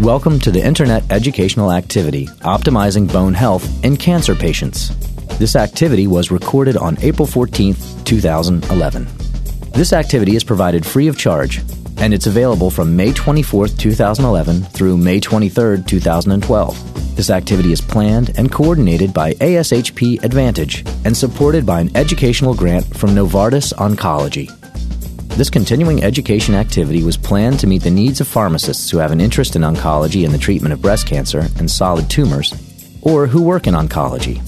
Welcome to the Internet educational activity, Optimizing Bone Health in Cancer Patients. This activity was recorded on April 14, 2011. This activity is provided free of charge, and it's available from May 24, 2011 through May 23, 2012. This activity is planned and coordinated by ASHP Advantage and supported by an educational grant from Novartis Oncology. This continuing education activity was planned to meet the needs of pharmacists who have an interest in oncology and the treatment of breast cancer and solid tumors, or who work in oncology.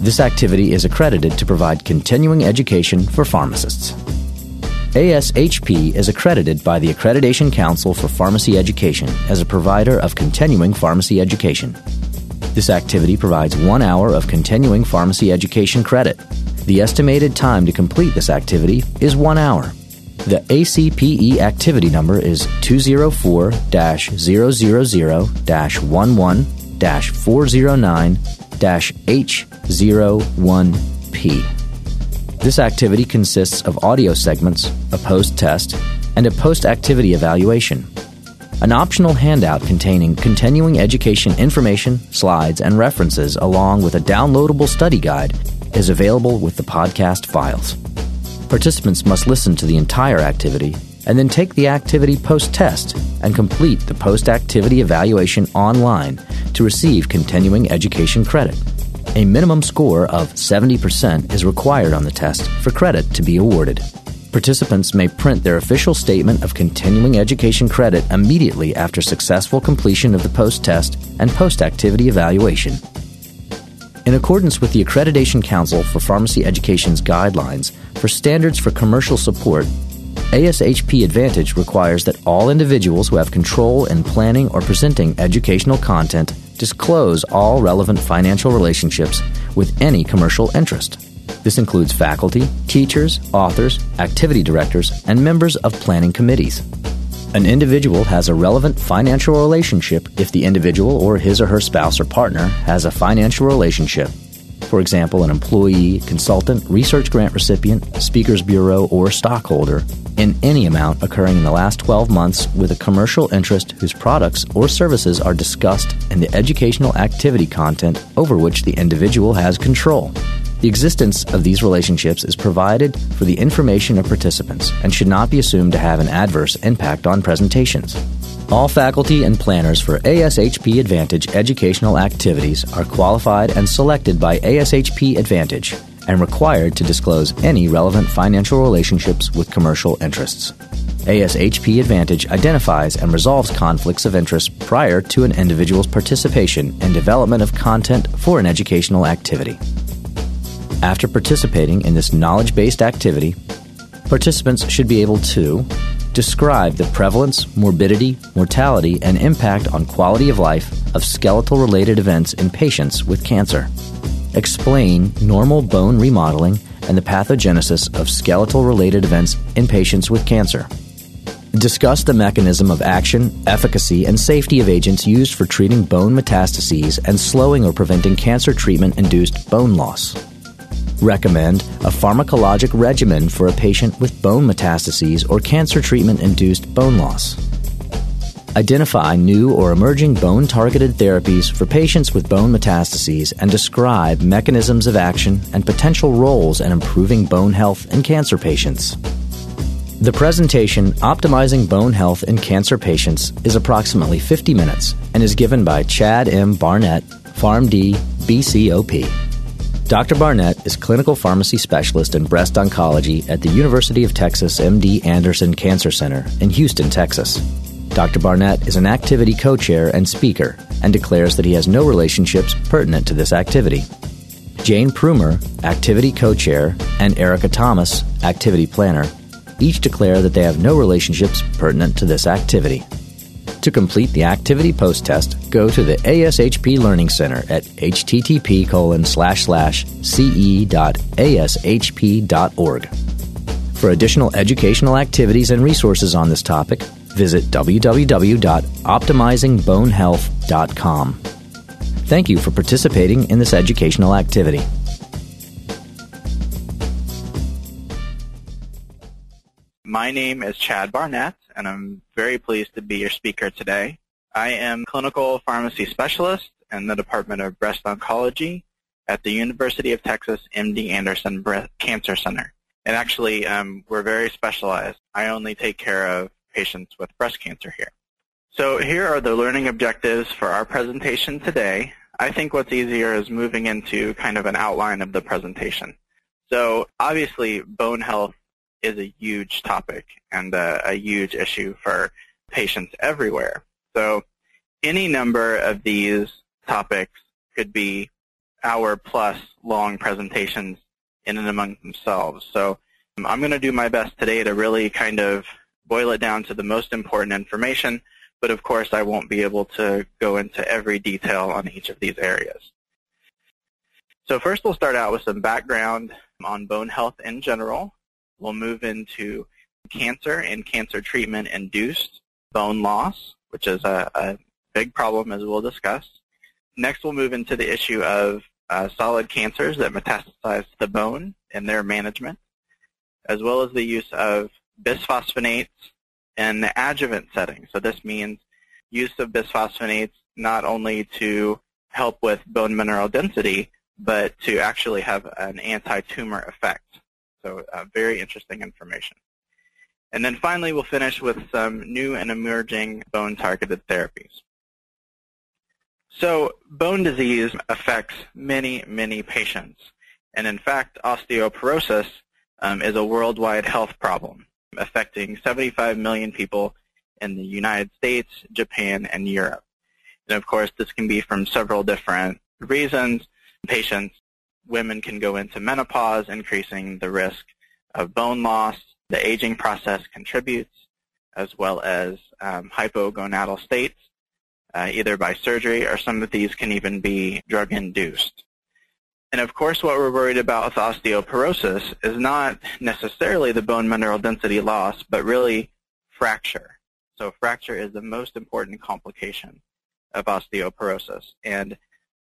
This activity is accredited to provide continuing education for pharmacists. ASHP is accredited by the Accreditation Council for Pharmacy Education as a provider of continuing pharmacy education. This activity provides one hour of continuing pharmacy education credit. The estimated time to complete this activity is one hour. The ACPE activity number is 204 000 11 409 H01P. This activity consists of audio segments, a post test, and a post activity evaluation. An optional handout containing continuing education information, slides, and references, along with a downloadable study guide, is available with the podcast files. Participants must listen to the entire activity and then take the activity post test and complete the post activity evaluation online to receive continuing education credit. A minimum score of 70% is required on the test for credit to be awarded. Participants may print their official statement of continuing education credit immediately after successful completion of the post test and post activity evaluation. In accordance with the Accreditation Council for Pharmacy Education's guidelines for standards for commercial support, ASHP Advantage requires that all individuals who have control in planning or presenting educational content disclose all relevant financial relationships with any commercial interest. This includes faculty, teachers, authors, activity directors, and members of planning committees. An individual has a relevant financial relationship if the individual or his or her spouse or partner has a financial relationship. For example, an employee, consultant, research grant recipient, speakers bureau, or stockholder in any amount occurring in the last 12 months with a commercial interest whose products or services are discussed in the educational activity content over which the individual has control. The existence of these relationships is provided for the information of participants and should not be assumed to have an adverse impact on presentations. All faculty and planners for ASHP Advantage educational activities are qualified and selected by ASHP Advantage and required to disclose any relevant financial relationships with commercial interests. ASHP Advantage identifies and resolves conflicts of interest prior to an individual's participation in development of content for an educational activity. After participating in this knowledge based activity, participants should be able to describe the prevalence, morbidity, mortality, and impact on quality of life of skeletal related events in patients with cancer, explain normal bone remodeling and the pathogenesis of skeletal related events in patients with cancer. Discuss the mechanism of action, efficacy, and safety of agents used for treating bone metastases and slowing or preventing cancer treatment induced bone loss recommend a pharmacologic regimen for a patient with bone metastases or cancer treatment induced bone loss. Identify new or emerging bone targeted therapies for patients with bone metastases and describe mechanisms of action and potential roles in improving bone health in cancer patients. The presentation, Optimizing Bone Health in Cancer Patients, is approximately 50 minutes and is given by Chad M. Barnett, PharmD, BCOP. Dr. Barnett is clinical pharmacy specialist in breast oncology at the University of Texas MD Anderson Cancer Center in Houston, Texas. Dr. Barnett is an activity co chair and speaker and declares that he has no relationships pertinent to this activity. Jane Pruemer, activity co chair, and Erica Thomas, activity planner, each declare that they have no relationships pertinent to this activity. To complete the activity post test, go to the ASHP Learning Center at http colon slash slash ce.ashp.org. For additional educational activities and resources on this topic, visit www.optimizingbonehealth.com. Thank you for participating in this educational activity. My name is Chad Barnett, and I'm very pleased to be your speaker today. I am clinical pharmacy specialist in the Department of Breast Oncology at the University of Texas MD Anderson Breast Cancer Center. And actually, um, we're very specialized. I only take care of patients with breast cancer here. So here are the learning objectives for our presentation today. I think what's easier is moving into kind of an outline of the presentation. So obviously, bone health is a huge topic and a, a huge issue for patients everywhere. So any number of these topics could be hour plus long presentations in and among themselves. So um, I'm going to do my best today to really kind of boil it down to the most important information, but of course I won't be able to go into every detail on each of these areas. So first we'll start out with some background on bone health in general. We'll move into cancer and cancer treatment induced bone loss which is a, a big problem as we'll discuss. Next, we'll move into the issue of uh, solid cancers that metastasize to the bone and their management, as well as the use of bisphosphonates in the adjuvant setting. So this means use of bisphosphonates not only to help with bone mineral density, but to actually have an anti-tumor effect. So uh, very interesting information. And then finally, we'll finish with some new and emerging bone-targeted therapies. So bone disease affects many, many patients. And in fact, osteoporosis um, is a worldwide health problem affecting 75 million people in the United States, Japan, and Europe. And of course, this can be from several different reasons. Patients, women can go into menopause, increasing the risk of bone loss the aging process contributes, as well as um, hypogonadal states, uh, either by surgery or some of these can even be drug-induced. And of course, what we're worried about with osteoporosis is not necessarily the bone mineral density loss, but really fracture. So fracture is the most important complication of osteoporosis. And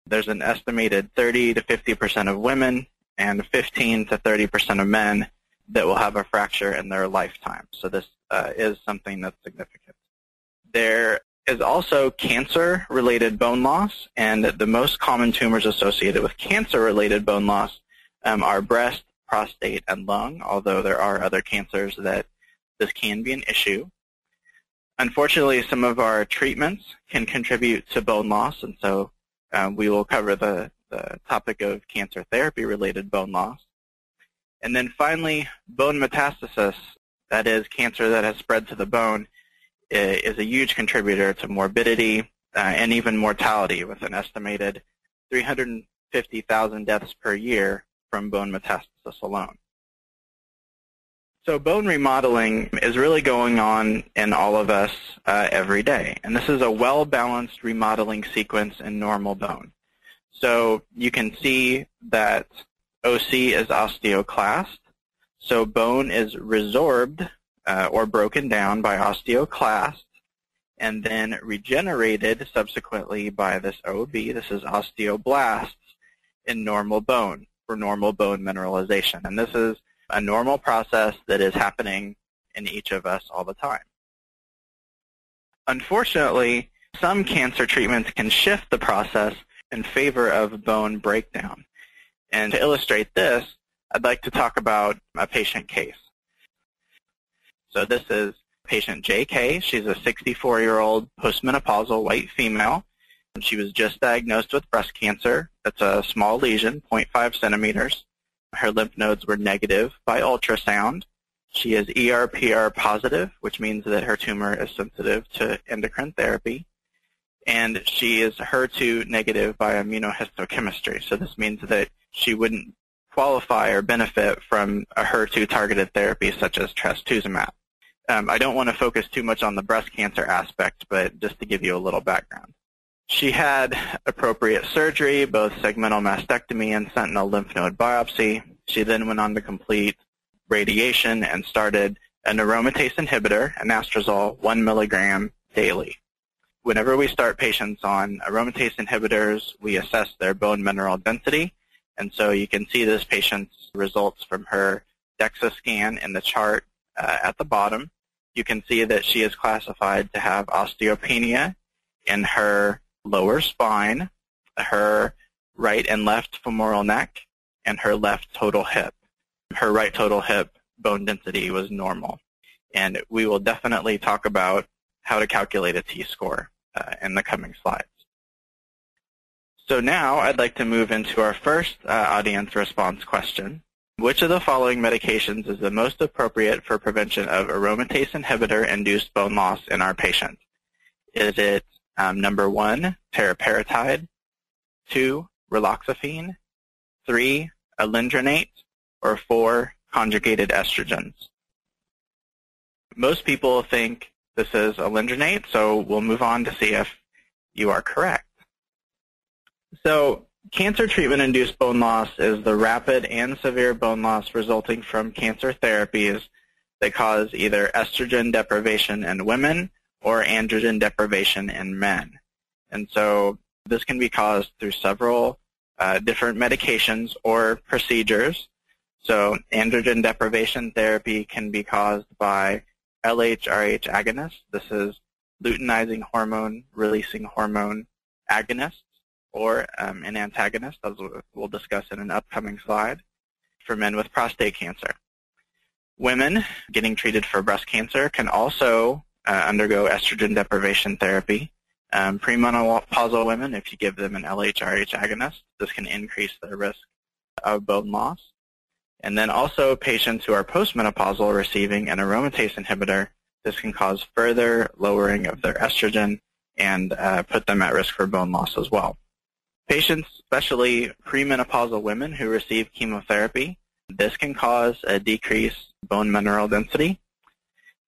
there's an estimated 30 to 50% of women and 15 to 30% of men that will have a fracture in their lifetime. So this uh, is something that's significant. There is also cancer-related bone loss, and the most common tumors associated with cancer-related bone loss um, are breast, prostate, and lung, although there are other cancers that this can be an issue. Unfortunately, some of our treatments can contribute to bone loss, and so um, we will cover the, the topic of cancer therapy-related bone loss. And then finally, bone metastasis, that is cancer that has spread to the bone, is a huge contributor to morbidity uh, and even mortality with an estimated 350,000 deaths per year from bone metastasis alone. So bone remodeling is really going on in all of us uh, every day. And this is a well-balanced remodeling sequence in normal bone. So you can see that OC is osteoclast. So bone is resorbed uh, or broken down by osteoclast and then regenerated subsequently by this OB. This is osteoblasts in normal bone for normal bone mineralization. And this is a normal process that is happening in each of us all the time. Unfortunately, some cancer treatments can shift the process in favor of bone breakdown. And to illustrate this, I'd like to talk about a patient case. So this is patient JK. She's a 64-year-old postmenopausal white female. She was just diagnosed with breast cancer. That's a small lesion, 0.5 centimeters. Her lymph nodes were negative by ultrasound. She is ERPR positive, which means that her tumor is sensitive to endocrine therapy. And she is HER2 negative by immunohistochemistry. So this means that she wouldn't qualify or benefit from a HER2-targeted therapy such as trastuzumab. Um, I don't want to focus too much on the breast cancer aspect, but just to give you a little background. She had appropriate surgery, both segmental mastectomy and sentinel lymph node biopsy. She then went on to complete radiation and started an aromatase inhibitor, anastrozole, one milligram daily. Whenever we start patients on aromatase inhibitors, we assess their bone mineral density and so you can see this patient's results from her DEXA scan in the chart uh, at the bottom. You can see that she is classified to have osteopenia in her lower spine, her right and left femoral neck, and her left total hip. Her right total hip bone density was normal. And we will definitely talk about how to calculate a T-score uh, in the coming slides. So now I'd like to move into our first uh, audience response question. Which of the following medications is the most appropriate for prevention of aromatase inhibitor-induced bone loss in our patients? Is it um, number one, teriparatide, two, raloxifene, three, alendronate, or four, conjugated estrogens? Most people think this is alendronate, so we'll move on to see if you are correct. So cancer treatment-induced bone loss is the rapid and severe bone loss resulting from cancer therapies that cause either estrogen deprivation in women or androgen deprivation in men. And so this can be caused through several uh, different medications or procedures. So androgen deprivation therapy can be caused by LHRH agonists. This is luteinizing hormone releasing hormone agonists or um, an antagonist, as we'll discuss in an upcoming slide, for men with prostate cancer. Women getting treated for breast cancer can also uh, undergo estrogen deprivation therapy. Um, premenopausal women, if you give them an LHRH agonist, this can increase their risk of bone loss. And then also patients who are postmenopausal receiving an aromatase inhibitor, this can cause further lowering of their estrogen and uh, put them at risk for bone loss as well. Patients, especially premenopausal women who receive chemotherapy, this can cause a decreased bone mineral density.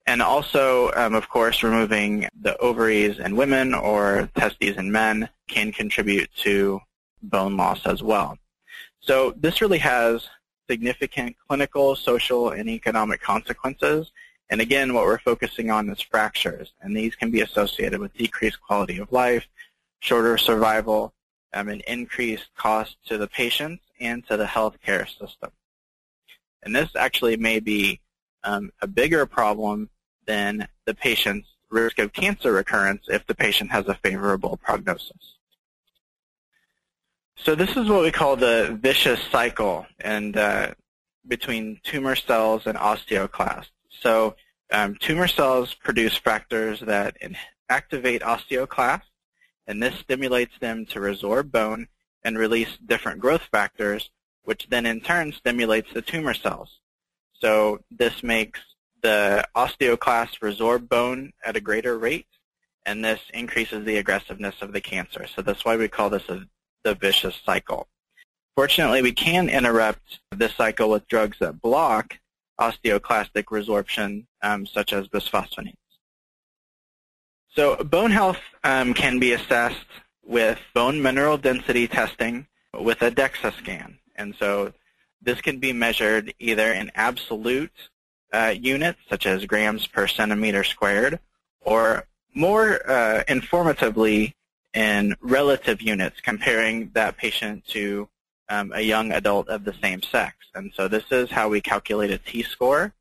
And also, um, of course, removing the ovaries in women or testes in men can contribute to bone loss as well. So this really has significant clinical, social, and economic consequences. And again, what we're focusing on is fractures, and these can be associated with decreased quality of life, shorter survival, um, an increased cost to the patients and to the healthcare system. And this actually may be um, a bigger problem than the patient's risk of cancer recurrence if the patient has a favorable prognosis. So this is what we call the vicious cycle and uh, between tumor cells and osteoclasts. So um, tumor cells produce factors that activate osteoclasts and this stimulates them to resorb bone and release different growth factors, which then in turn stimulates the tumor cells. So this makes the osteoclast resorb bone at a greater rate, and this increases the aggressiveness of the cancer. So that's why we call this a, the vicious cycle. Fortunately, we can interrupt this cycle with drugs that block osteoclastic resorption, um, such as bisphosphonates. So bone health um, can be assessed with bone mineral density testing with a DEXA scan. And so this can be measured either in absolute uh, units, such as grams per centimeter squared, or more uh, informatively in relative units, comparing that patient to um, a young adult of the same sex. And so this is how we calculate a T-score.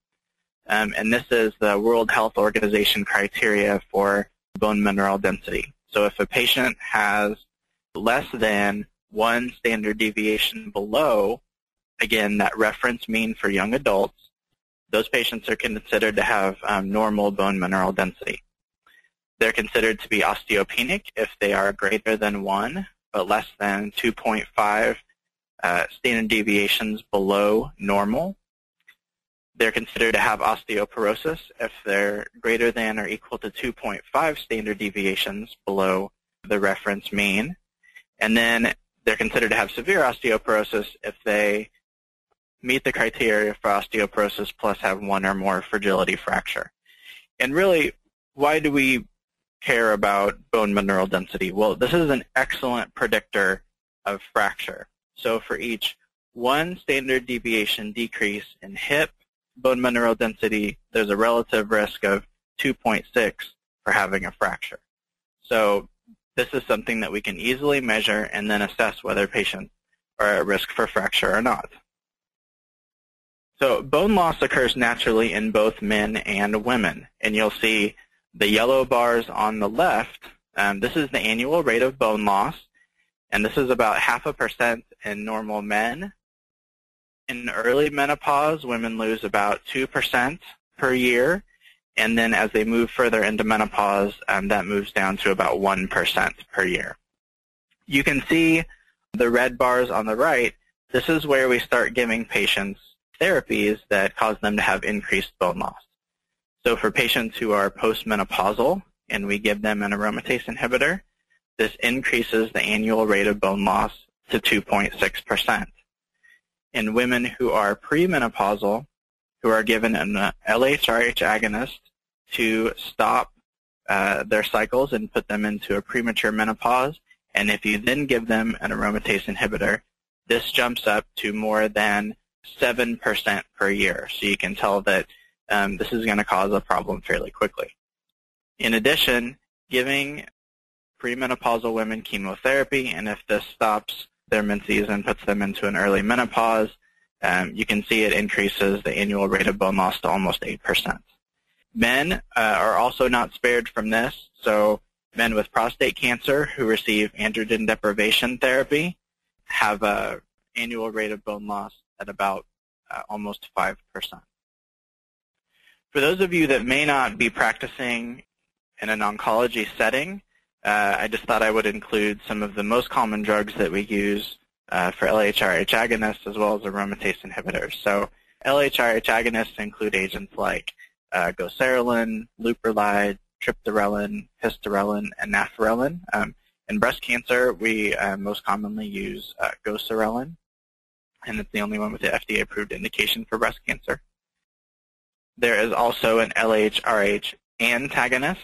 Um, and this is the World Health Organization criteria for bone mineral density. So if a patient has less than one standard deviation below, again, that reference mean for young adults, those patients are considered to have um, normal bone mineral density. They're considered to be osteopenic if they are greater than 1, but less than 2.5 uh, standard deviations below normal. They're considered to have osteoporosis if they're greater than or equal to 2.5 standard deviations below the reference mean. And then they're considered to have severe osteoporosis if they meet the criteria for osteoporosis plus have one or more fragility fracture. And really, why do we care about bone mineral density? Well, this is an excellent predictor of fracture. So for each one standard deviation decrease in hip, bone mineral density, there's a relative risk of 2.6 for having a fracture. So this is something that we can easily measure and then assess whether patients are at risk for fracture or not. So bone loss occurs naturally in both men and women. And you'll see the yellow bars on the left Um, this is the annual rate of bone loss, and this is about half a percent in normal men. In early menopause, women lose about 2% per year, and then as they move further into menopause, um, that moves down to about 1% per year. You can see the red bars on the right. This is where we start giving patients therapies that cause them to have increased bone loss. So for patients who are postmenopausal and we give them an aromatase inhibitor, this increases the annual rate of bone loss to 2.6%. In women who are premenopausal, who are given an LHRH agonist to stop uh, their cycles and put them into a premature menopause, and if you then give them an aromatase inhibitor, this jumps up to more than 7% per year. So you can tell that um, this is going to cause a problem fairly quickly. In addition, giving premenopausal women chemotherapy, and if this stops their menses and puts them into an early menopause, um, you can see it increases the annual rate of bone loss to almost 8%. Men uh, are also not spared from this, so men with prostate cancer who receive androgen deprivation therapy have an annual rate of bone loss at about uh, almost 5%. For those of you that may not be practicing in an oncology setting, uh, I just thought I would include some of the most common drugs that we use uh, for LHRH agonists as well as aromatase inhibitors. So LHRH agonists include agents like uh, goserelin, leuprolide, triptorelin, histrelin, and nafarelin. Um, in breast cancer, we uh, most commonly use uh, and it's the only one with the FDA-approved indication for breast cancer. There is also an LHRH antagonist.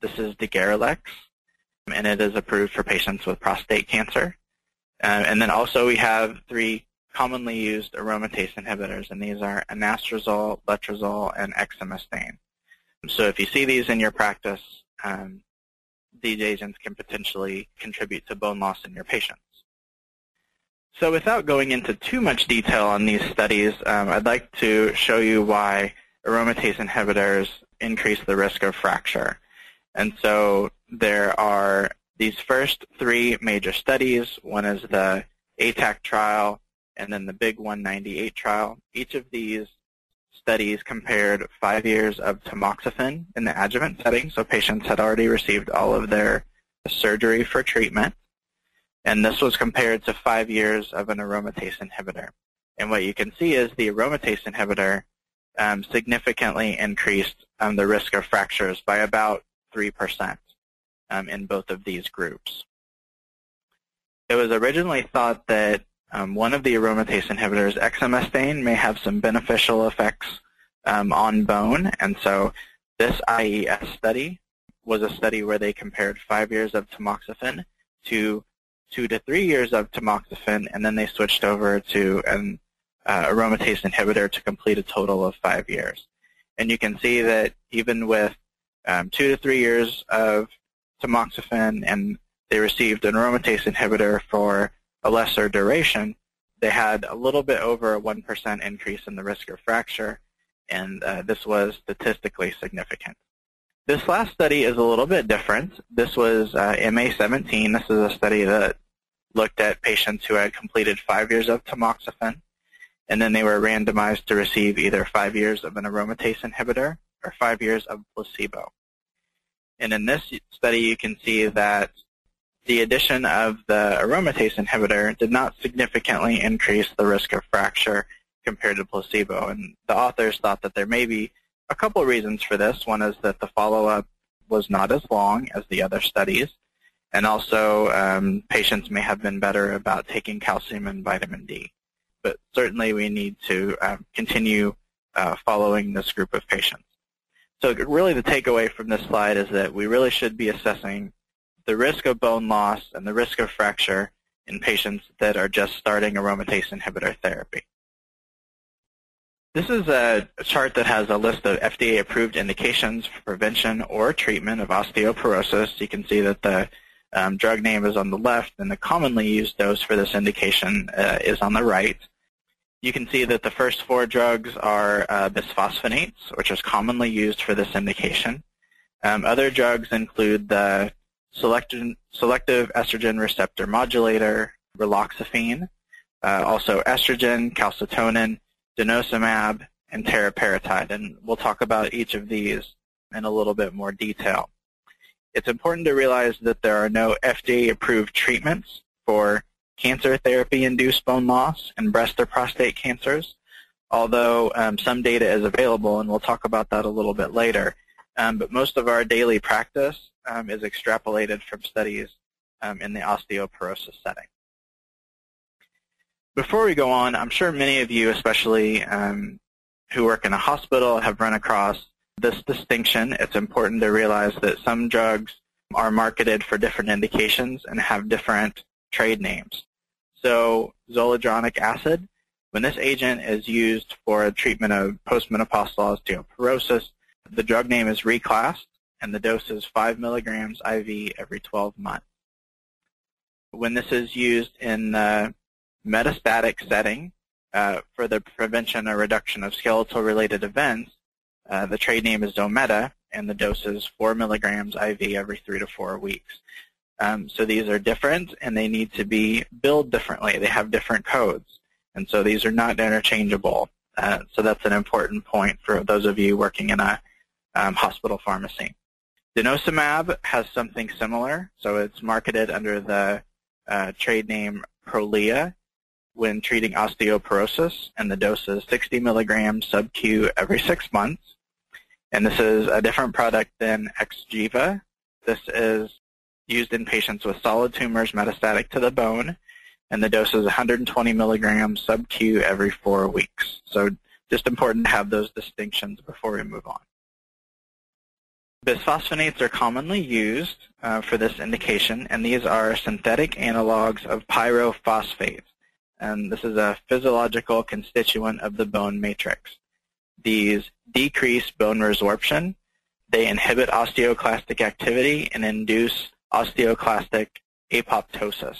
This is Degarelix, and it is approved for patients with prostate cancer. Uh, and then also we have three commonly used aromatase inhibitors, and these are anastrozole, letrozole, and exemestane. So if you see these in your practice, um, these agents can potentially contribute to bone loss in your patients. So without going into too much detail on these studies, um, I'd like to show you why aromatase inhibitors increase the risk of fracture. And so there are these first three major studies. One is the ATAC trial and then the Big 198 trial. Each of these studies compared five years of tamoxifen in the adjuvant setting, so patients had already received all of their surgery for treatment, and this was compared to five years of an aromatase inhibitor. And what you can see is the aromatase inhibitor um, significantly increased um, the risk of fractures by about 3% um, in both of these groups. It was originally thought that um, one of the aromatase inhibitors, exemestane, may have some beneficial effects um, on bone, and so this IES study was a study where they compared five years of tamoxifen to two to three years of tamoxifen, and then they switched over to an uh, aromatase inhibitor to complete a total of five years. And you can see that even with um, two to three years of tamoxifen and they received an aromatase inhibitor for a lesser duration, they had a little bit over a 1% increase in the risk of fracture, and uh, this was statistically significant. This last study is a little bit different. This was uh, MA17. This is a study that looked at patients who had completed five years of tamoxifen, and then they were randomized to receive either five years of an aromatase inhibitor or five years of placebo. And in this study, you can see that the addition of the aromatase inhibitor did not significantly increase the risk of fracture compared to placebo. And the authors thought that there may be a couple of reasons for this. One is that the follow-up was not as long as the other studies. And also, um, patients may have been better about taking calcium and vitamin D. But certainly we need to um, continue uh, following this group of patients. So really the takeaway from this slide is that we really should be assessing the risk of bone loss and the risk of fracture in patients that are just starting aromatase inhibitor therapy. This is a chart that has a list of FDA-approved indications for prevention or treatment of osteoporosis. You can see that the um, drug name is on the left and the commonly used dose for this indication uh, is on the right. You can see that the first four drugs are uh, bisphosphonates, which is commonly used for this indication. Um, other drugs include the selective, estrogen receptor modulator, raloxifene, uh, also estrogen, calcitonin, denosumab, and teriparatide. And we'll talk about each of these in a little bit more detail. It's important to realize that there are no FDA-approved treatments for cancer therapy-induced bone loss and breast or prostate cancers, although um, some data is available, and we'll talk about that a little bit later. Um, but most of our daily practice um, is extrapolated from studies um, in the osteoporosis setting. Before we go on, I'm sure many of you, especially um, who work in a hospital, have run across this distinction. It's important to realize that some drugs are marketed for different indications and have different trade names. So zoledronic acid, when this agent is used for a treatment of postmenopausal osteoporosis, the drug name is Reclast and the dose is 5 milligrams IV every 12 months. When this is used in the metastatic setting uh, for the prevention or reduction of skeletal-related events, uh, the trade name is Zometa, and the dose is 4 milligrams IV every 3 to 4 weeks. Um, so these are different, and they need to be billed differently. They have different codes, and so these are not interchangeable. Uh, so that's an important point for those of you working in a um, hospital pharmacy. Denosumab has something similar, so it's marketed under the uh, trade name Prolia when treating osteoporosis, and the dose is 60 milligrams sub-Q every six months. And this is a different product than Xgeva. This is used in patients with solid tumors metastatic to the bone, and the dose is 120 milligrams sub-Q every four weeks. So just important to have those distinctions before we move on. Bisphosphonates are commonly used uh, for this indication, and these are synthetic analogs of pyrophosphate. And this is a physiological constituent of the bone matrix. These decrease bone resorption, they inhibit osteoclastic activity and induce osteoclastic apoptosis.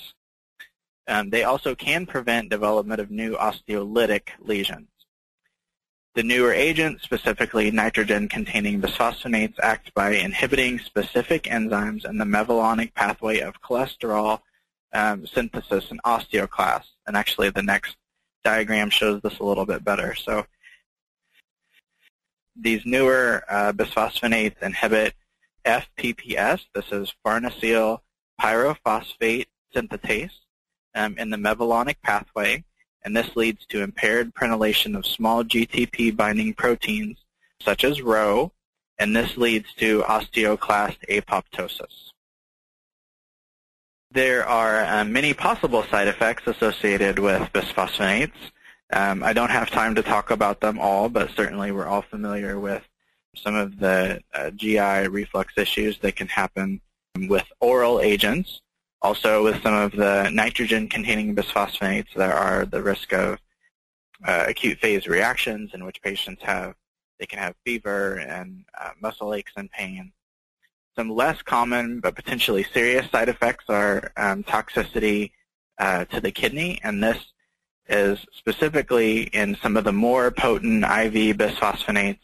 Um, they also can prevent development of new osteolytic lesions. The newer agents, specifically nitrogen-containing bisphosphonates, act by inhibiting specific enzymes in the mevalonic pathway of cholesterol um, synthesis and osteoclast. And actually, the next diagram shows this a little bit better. So these newer uh, bisphosphonates inhibit FPPS. This is farnesyl pyrophosphate synthetase um, in the mevalonic pathway and this leads to impaired prenylation of small GTP binding proteins such as Rho, and this leads to osteoclast apoptosis. There are uh, many possible side effects associated with bisphosphonates. Um, I don't have time to talk about them all, but certainly we're all familiar with some of the uh, GI reflux issues that can happen with oral agents. Also, with some of the nitrogen-containing bisphosphonates, there are the risk of uh, acute phase reactions in which patients have, they can have fever and uh, muscle aches and pain. Some less common but potentially serious side effects are um, toxicity uh, to the kidney, and this is specifically in some of the more potent IV bisphosphonates,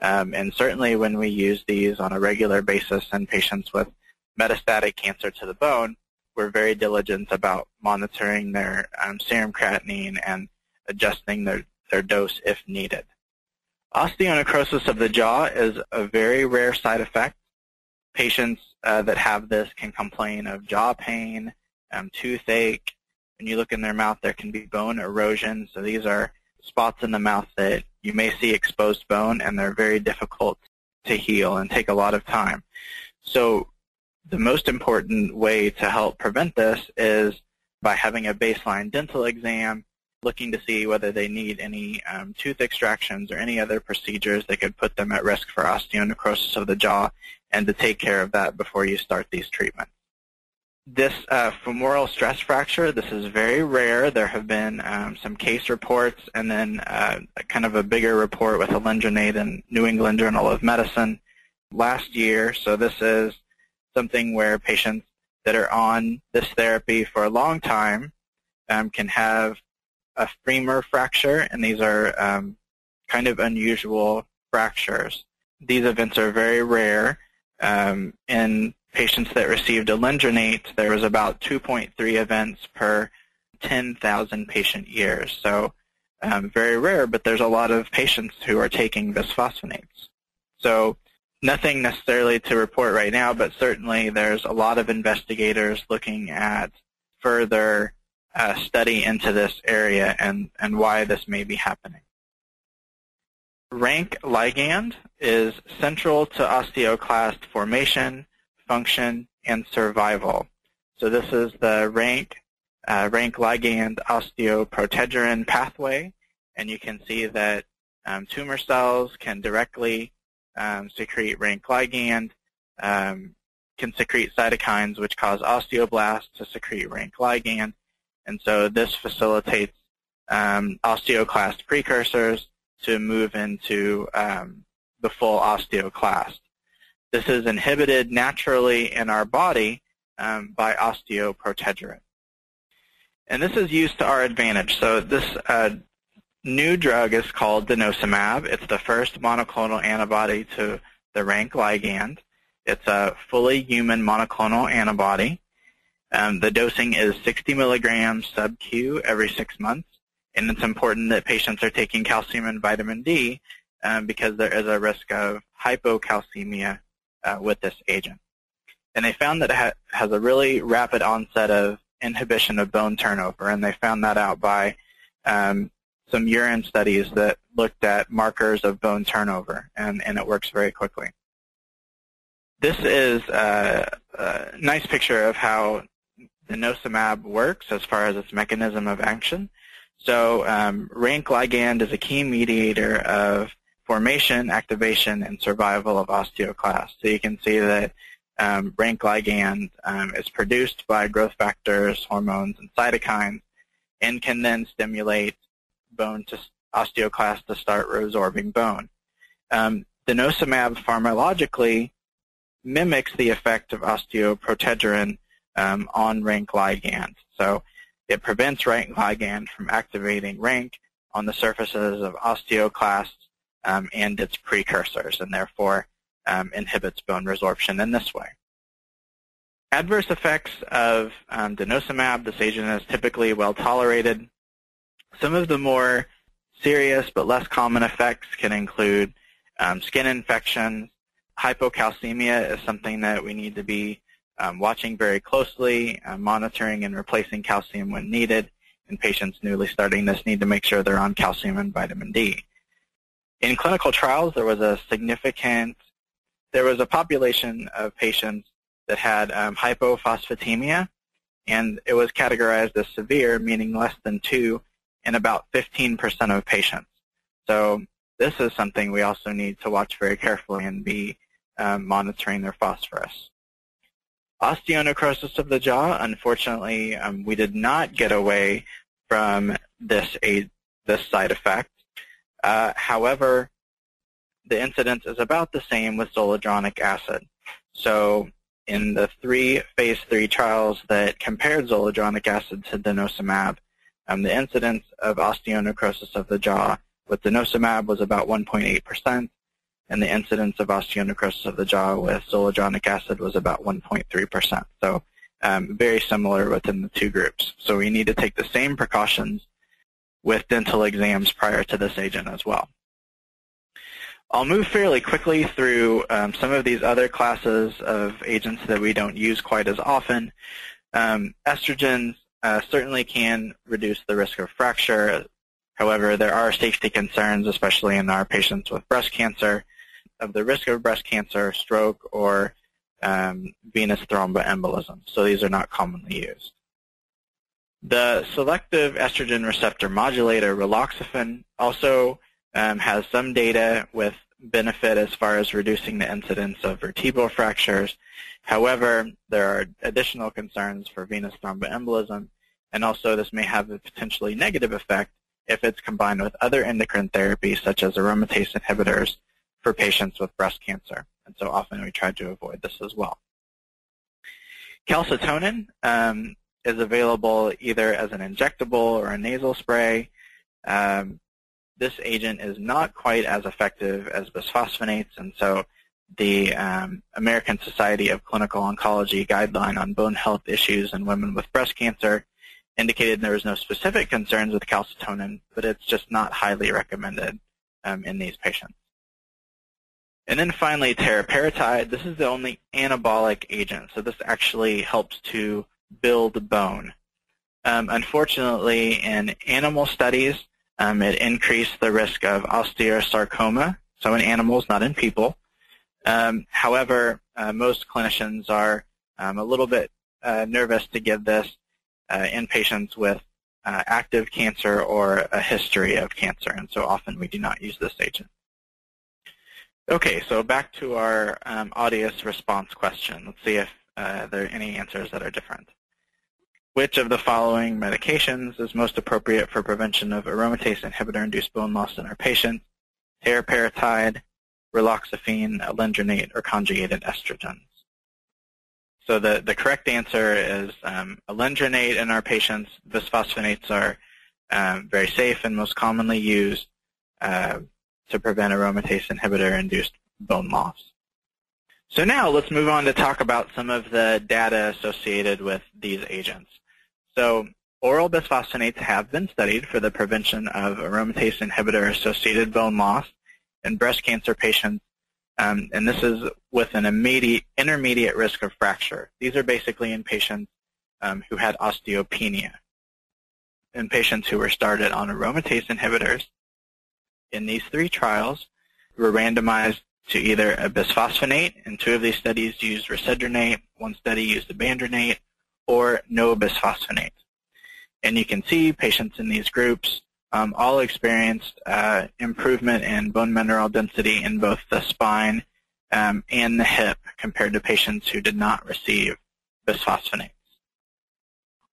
um, and certainly when we use these on a regular basis in patients with metastatic cancer to the bone, we're very diligent about monitoring their um, serum creatinine and adjusting their, their dose if needed. Osteonecrosis of the jaw is a very rare side effect. Patients uh, that have this can complain of jaw pain, um, toothache. When you look in their mouth, there can be bone erosion. So these are spots in the mouth that you may see exposed bone, and they're very difficult to heal and take a lot of time. So the most important way to help prevent this is by having a baseline dental exam, looking to see whether they need any um, tooth extractions or any other procedures that could put them at risk for osteonecrosis of the jaw, and to take care of that before you start these treatments. This uh, femoral stress fracture, this is very rare. There have been um, some case reports and then uh, kind of a bigger report with alendronate in New England Journal of Medicine last year. So this is something where patients that are on this therapy for a long time um, can have a femur fracture, and these are um, kind of unusual fractures. These events are very rare um, in patients that received alendronate, there was about 2.3 events per 10,000 patient years. So um, very rare, but there's a lot of patients who are taking bisphosphonates. So nothing necessarily to report right now, but certainly there's a lot of investigators looking at further uh, study into this area and, and why this may be happening. Rank ligand is central to osteoclast formation, function, and survival. So this is the rank uh, rank ligand osteoprotegerin pathway, and you can see that um, tumor cells can directly um, secrete rank ligand, um, can secrete cytokines which cause osteoblasts to secrete rank ligand, and so this facilitates um, osteoclast precursors to move into um, the full osteoclast. This is inhibited naturally in our body um, by osteoprotegerin. And this is used to our advantage. So this uh, new drug is called denosumab. It's the first monoclonal antibody to the rank ligand. It's a fully human monoclonal antibody. Um, the dosing is 60 milligrams sub-Q every six months, and it's important that patients are taking calcium and vitamin D um, because there is a risk of hypocalcemia uh, with this agent. And they found that it ha- has a really rapid onset of inhibition of bone turnover, and they found that out by um, some urine studies that looked at markers of bone turnover, and, and it works very quickly. This is a, a nice picture of how denosumab works as far as its mechanism of action. So um, rank ligand is a key mediator of formation, activation, and survival of osteoclasts. So you can see that um, rank ligand um, is produced by growth factors, hormones, and cytokines, and can then stimulate bone to osteoclasts to start resorbing bone. Um, denosumab pharmacologically mimics the effect of osteoprotegerin um, on rank ligand. So it prevents rank ligand from activating rank on the surfaces of osteoclasts um, and its precursors, and therefore um, inhibits bone resorption in this way. Adverse effects of um, denosumab, this agent is typically well tolerated. Some of the more serious but less common effects can include um, skin infections. Hypocalcemia is something that we need to be um, watching very closely, uh, monitoring and replacing calcium when needed. And patients newly starting this need to make sure they're on calcium and vitamin D. In clinical trials, there was a significant, there was a population of patients that had um, hypophosphatemia, and it was categorized as severe, meaning less than 2, in about 15% of patients. So this is something we also need to watch very carefully and be um, monitoring their phosphorus. Osteonecrosis of the jaw, unfortunately, um, we did not get away from this, this side effect. Uh, however, the incidence is about the same with zoledronic acid. So in the three phase three trials that compared zoledronic acid to denosumab, um, the incidence of osteonecrosis of the jaw with denosumab was about 1.8%, and the incidence of osteonecrosis of the jaw with zoledronic acid was about 1.3%. So um, very similar within the two groups. So we need to take the same precautions with dental exams prior to this agent as well. I'll move fairly quickly through um, some of these other classes of agents that we don't use quite as often. Um, estrogens uh, certainly can reduce the risk of fracture. However, there are safety concerns, especially in our patients with breast cancer, of the risk of breast cancer, stroke, or um, venous thromboembolism. So these are not commonly used. The selective estrogen receptor modulator, raloxifene, also um, has some data with benefit as far as reducing the incidence of vertebral fractures. However, there are additional concerns for venous thromboembolism, and also this may have a potentially negative effect if it's combined with other endocrine therapies such as aromatase inhibitors for patients with breast cancer. And so often we try to avoid this as well. Calcitonin um, is available either as an injectable or a nasal spray. Um, this agent is not quite as effective as bisphosphonates, and so the um, American Society of Clinical Oncology guideline on bone health issues in women with breast cancer indicated there was no specific concerns with calcitonin, but it's just not highly recommended um, in these patients. And then finally, teriparatide. This is the only anabolic agent, so this actually helps to build bone. Um, unfortunately, in animal studies, um, it increased the risk of osteosarcoma, so in animals, not in people. Um, however, uh, most clinicians are um, a little bit uh, nervous to give this uh, in patients with uh, active cancer or a history of cancer, and so often we do not use this agent. Okay, so back to our um, audience response question. Let's see if uh, there are any answers that are different. Which of the following medications is most appropriate for prevention of aromatase inhibitor-induced bone loss in our patients? Teriparatide, raloxifene, alendronate, or conjugated estrogens? So the, the correct answer is um, alendronate in our patients. Bisphosphonates are um, very safe and most commonly used uh, to prevent aromatase inhibitor-induced bone loss. So now let's move on to talk about some of the data associated with these agents. So oral bisphosphonates have been studied for the prevention of aromatase inhibitor-associated bone loss in breast cancer patients, um, and this is with an immediate, intermediate risk of fracture. These are basically in patients um, who had osteopenia. In patients who were started on aromatase inhibitors, in these three trials were randomized to either a bisphosphonate, and two of these studies used risedronate, one study used ibandronate, or no bisphosphonate. And you can see patients in these groups um, all experienced uh, improvement in bone mineral density in both the spine um, and the hip compared to patients who did not receive bisphosphonates.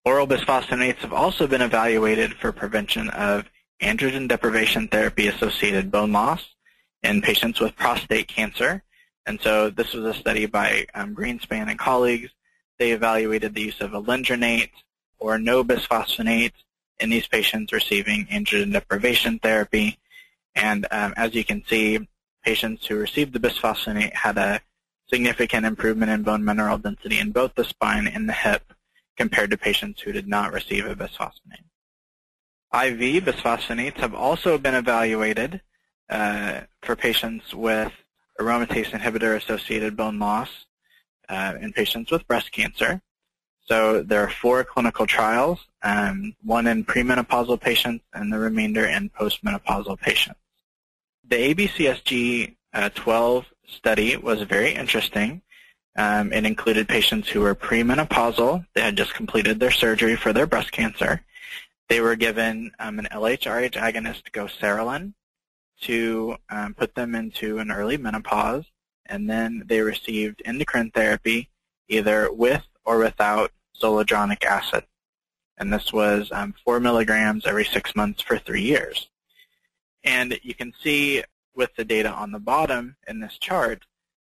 Oral bisphosphonates have also been evaluated for prevention of androgen deprivation therapy-associated bone loss in patients with prostate cancer. And so this was a study by um, Greenspan and colleagues. They evaluated the use of alendronate or no bisphosphonate in these patients receiving androgen deprivation therapy. And um, as you can see, patients who received the bisphosphonate had a significant improvement in bone mineral density in both the spine and the hip compared to patients who did not receive a bisphosphonate. IV bisphosphonates have also been evaluated uh, for patients with aromatase inhibitor-associated bone loss uh, in patients with breast cancer. So there are four clinical trials, um, one in premenopausal patients and the remainder in postmenopausal patients. The ABCSG uh, 12 study was very interesting. Um, it included patients who were premenopausal. They had just completed their surgery for their breast cancer. They were given um, an LHRH agonist, goserelin, to um, put them into an early menopause, and then they received endocrine therapy either with or without zoledronic acid. And this was um, 4 milligrams every six months for three years. And you can see with the data on the bottom in this chart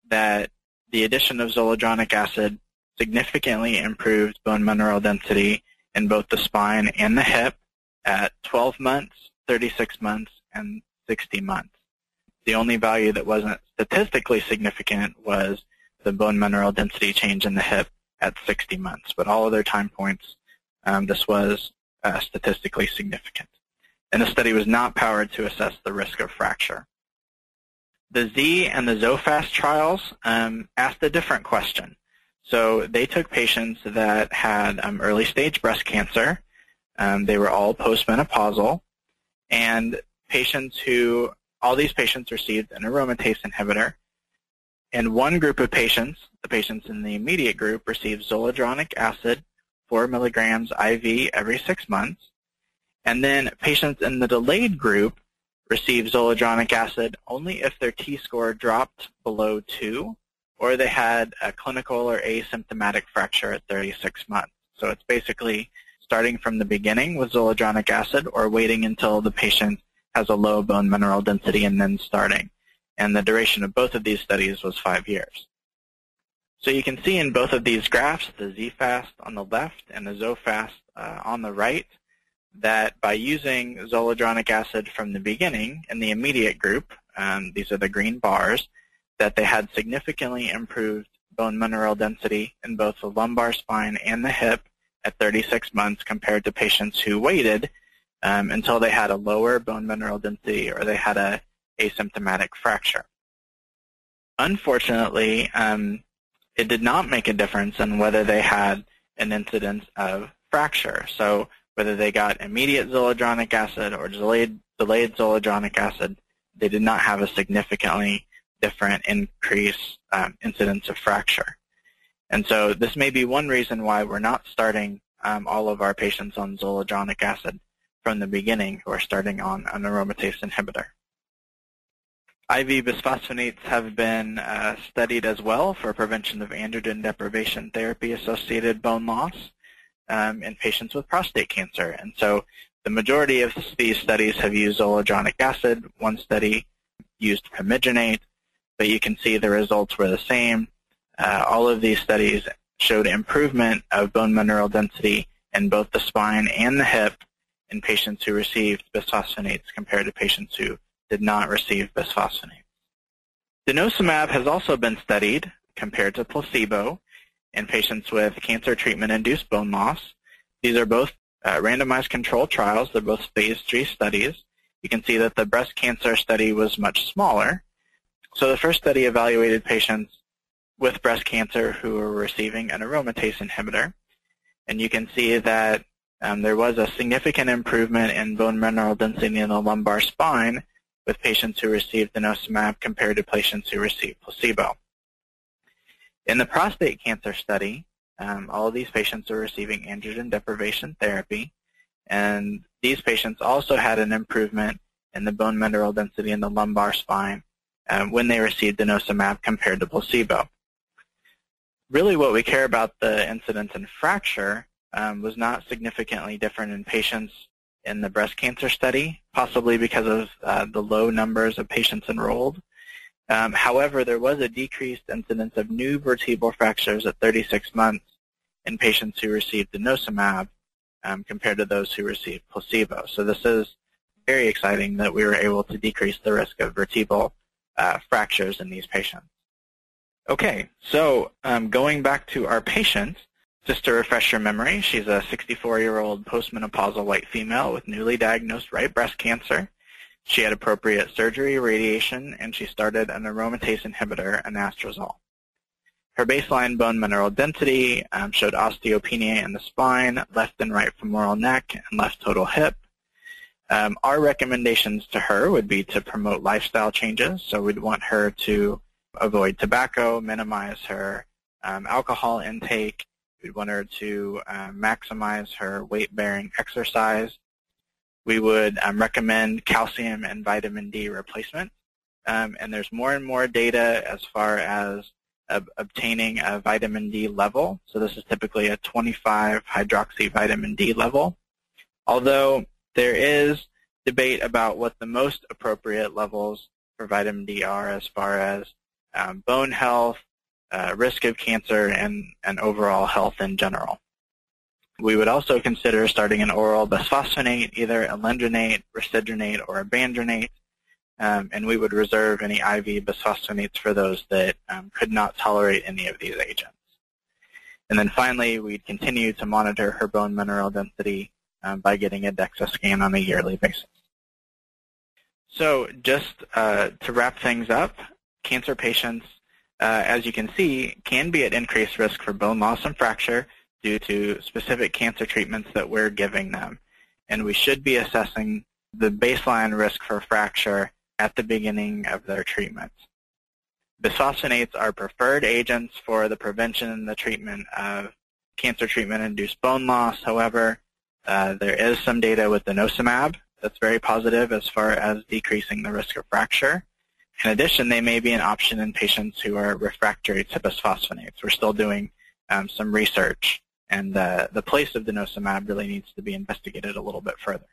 that the addition of zoledronic acid significantly improved bone mineral density in both the spine and the hip at 12 months, 36 months, and 60 months. The only value that wasn't statistically significant was the bone mineral density change in the hip at 60 months, but all other time points, um, this was uh, statistically significant. And the study was not powered to assess the risk of fracture. The Z and the ZOFAST trials um, asked a different question. So they took patients that had um, early stage breast cancer. Um, they were all postmenopausal. And patients who, all these patients received an aromatase inhibitor. And one group of patients, the patients in the immediate group, received zoledronic acid, 4 milligrams IV every six months. And then patients in the delayed group received zoledronic acid only if their T-score dropped below 2 or they had a clinical or asymptomatic fracture at 36 months. So it's basically starting from the beginning with zoledronic acid or waiting until the patient has a low bone mineral density and then starting. And the duration of both of these studies was five years. So you can see in both of these graphs, the ZFAST on the left and the ZOFAST uh, on the right, that by using zoledronic acid from the beginning in the immediate group, um, these are the green bars, that they had significantly improved bone mineral density in both the lumbar spine and the hip at 36 months compared to patients who waited um, until they had a lower bone mineral density or they had a asymptomatic fracture. Unfortunately, um, it did not make a difference in whether they had an incidence of fracture. So whether they got immediate zoledronic acid or delayed, delayed zoledronic acid, they did not have a significantly different increase um, incidence of fracture. And so this may be one reason why we're not starting um, all of our patients on zoledronic acid from the beginning who are starting on an aromatase inhibitor. IV bisphosphonates have been uh, studied as well for prevention of androgen deprivation therapy-associated bone loss um, in patients with prostate cancer. And so the majority of these studies have used zoledronic acid. One study used pamidronate, but you can see the results were the same. Uh, all of these studies showed improvement of bone mineral density in both the spine and the hip in patients who received bisphosphonates compared to patients who did not receive bisphosphonates. Denosumab has also been studied compared to placebo in patients with cancer treatment-induced bone loss. These are both uh, randomized controlled trials. They're both phase three studies. You can see that the breast cancer study was much smaller. So the first study evaluated patients with breast cancer who were receiving an aromatase inhibitor. And you can see that um, there was a significant improvement in bone mineral density in the lumbar spine with patients who received denosumab compared to patients who received placebo. In the prostate cancer study, um, all of these patients were receiving androgen deprivation therapy, and these patients also had an improvement in the bone mineral density in the lumbar spine um, when they received denosumab compared to placebo. Really what we care about the incidence in fracture um, was not significantly different in patients in the breast cancer study, possibly because of uh, the low numbers of patients enrolled. Um, however, there was a decreased incidence of new vertebral fractures at 36 months in patients who received denosumab um, compared to those who received placebo. So this is very exciting that we were able to decrease the risk of vertebral uh, fractures in these patients. Okay, so um, going back to our patient, just to refresh your memory, she's a 64-year-old postmenopausal white female with newly diagnosed right breast cancer. She had appropriate surgery, radiation, and she started an aromatase inhibitor, anastrozole. Her baseline bone mineral density um, showed osteopenia in the spine, left and right femoral neck, and left total hip. Um, our recommendations to her would be to promote lifestyle changes. So we'd want her to avoid tobacco, minimize her um, alcohol intake, We'd want her to uh, maximize her weight-bearing exercise. We would um, recommend calcium and vitamin D replacement. Um, and there's more and more data as far as obtaining a vitamin D level. So this is typically a 25 hydroxy vitamin D level. Although there is debate about what the most appropriate levels for vitamin D are as far as um, bone health, uh, risk of cancer, and, and overall health in general. We would also consider starting an oral bisphosphonate, either alendronate, risedronate, or ibandronate, um, and we would reserve any IV bisphosphonates for those that um, could not tolerate any of these agents. And then finally, we'd continue to monitor her bone mineral density um, by getting a DEXA scan on a yearly basis. So just uh, to wrap things up, cancer patients uh, as you can see, can be at increased risk for bone loss and fracture due to specific cancer treatments that we're giving them. And we should be assessing the baseline risk for fracture at the beginning of their treatment. Bisphosphonates are preferred agents for the prevention and the treatment of cancer treatment-induced bone loss. However, uh, there is some data with denosumab that's very positive as far as decreasing the risk of fracture. In addition, they may be an option in patients who are refractory to bisphosphonates. We're still doing um, some research, and uh, the place of denosumab really needs to be investigated a little bit further.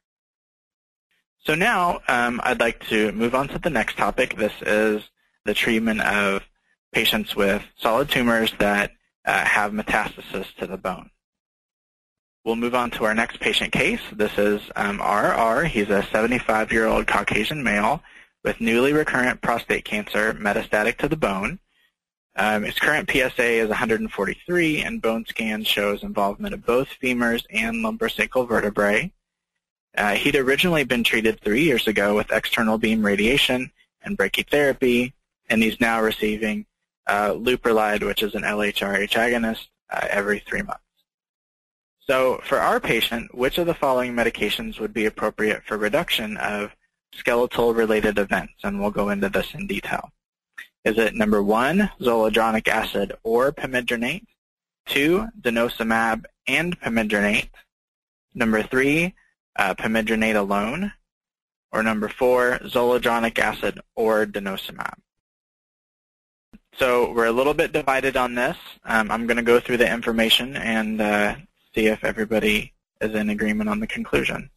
So now um, I'd like to move on to the next topic. This is the treatment of patients with solid tumors that uh, have metastasis to the bone. We'll move on to our next patient case. This is um, RR. He's a 75-year-old Caucasian male with newly recurrent prostate cancer metastatic to the bone. Um, his current PSA is 143, and bone scan shows involvement of both femurs and lumbar sacral vertebrae. Uh, he'd originally been treated three years ago with external beam radiation and brachytherapy, and he's now receiving uh, Leuprolide, which is an LHRH agonist, uh, every three months. So for our patient, which of the following medications would be appropriate for reduction of skeletal-related events? And we'll go into this in detail. Is it number one, zoledronic acid or pamidronate? Two, denosumab and pamidronate. Number three, uh, pamidronate alone. Or number four, zoledronic acid or denosumab. So we're a little bit divided on this. Um, I'm going to go through the information and uh, see if everybody is in agreement on the conclusion.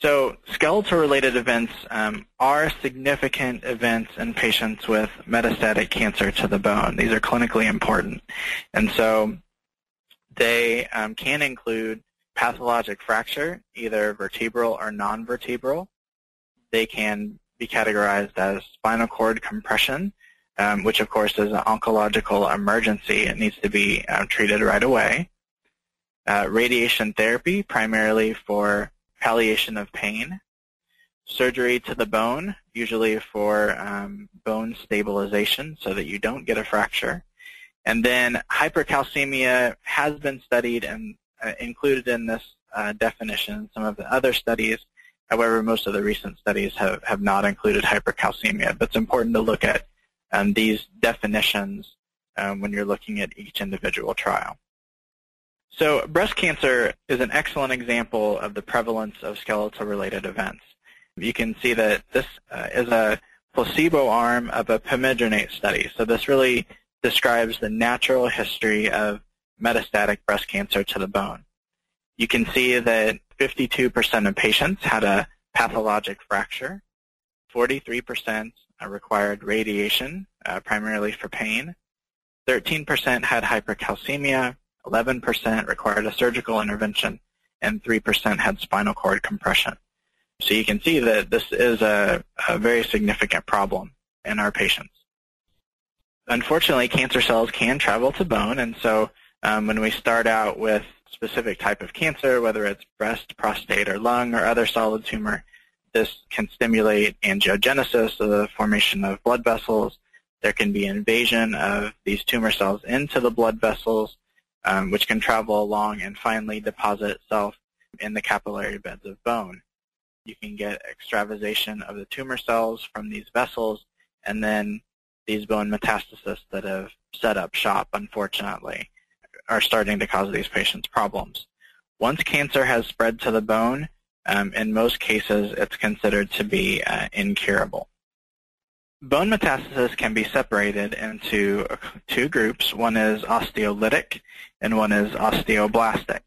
So skeletal-related events um, are significant events in patients with metastatic cancer to the bone. These are clinically important. And so they um, can include pathologic fracture, either vertebral or non-vertebral. They can be categorized as spinal cord compression, um, which of course is an oncological emergency. It needs to be uh, treated right away. Uh, radiation therapy, primarily for palliation of pain. Surgery to the bone, usually for um, bone stabilization so that you don't get a fracture. And then hypercalcemia has been studied and uh, included in this uh, definition. Some of the other studies, however, most of the recent studies have, have not included hypercalcemia. But it's important to look at um, these definitions um, when you're looking at each individual trial. So breast cancer is an excellent example of the prevalence of skeletal-related events. You can see that this uh, is a placebo arm of a pamidronate study. So this really describes the natural history of metastatic breast cancer to the bone. You can see that 52% of patients had a pathologic fracture, 43% required radiation, uh, primarily for pain, 13% had hypercalcemia, 11% required a surgical intervention, and 3% had spinal cord compression. So you can see that this is a, a very significant problem in our patients. Unfortunately, cancer cells can travel to bone, and so um, when we start out with specific type of cancer, whether it's breast, prostate, or lung, or other solid tumor, this can stimulate angiogenesis, so the formation of blood vessels. There can be invasion of these tumor cells into the blood vessels, um, which can travel along and finally deposit itself in the capillary beds of bone. You can get extravasation of the tumor cells from these vessels, and then these bone metastases that have set up shop, unfortunately, are starting to cause these patients problems. Once cancer has spread to the bone, um, in most cases, it's considered to be uh, incurable. Bone metastasis can be separated into two groups. One is osteolytic and one is osteoblastic.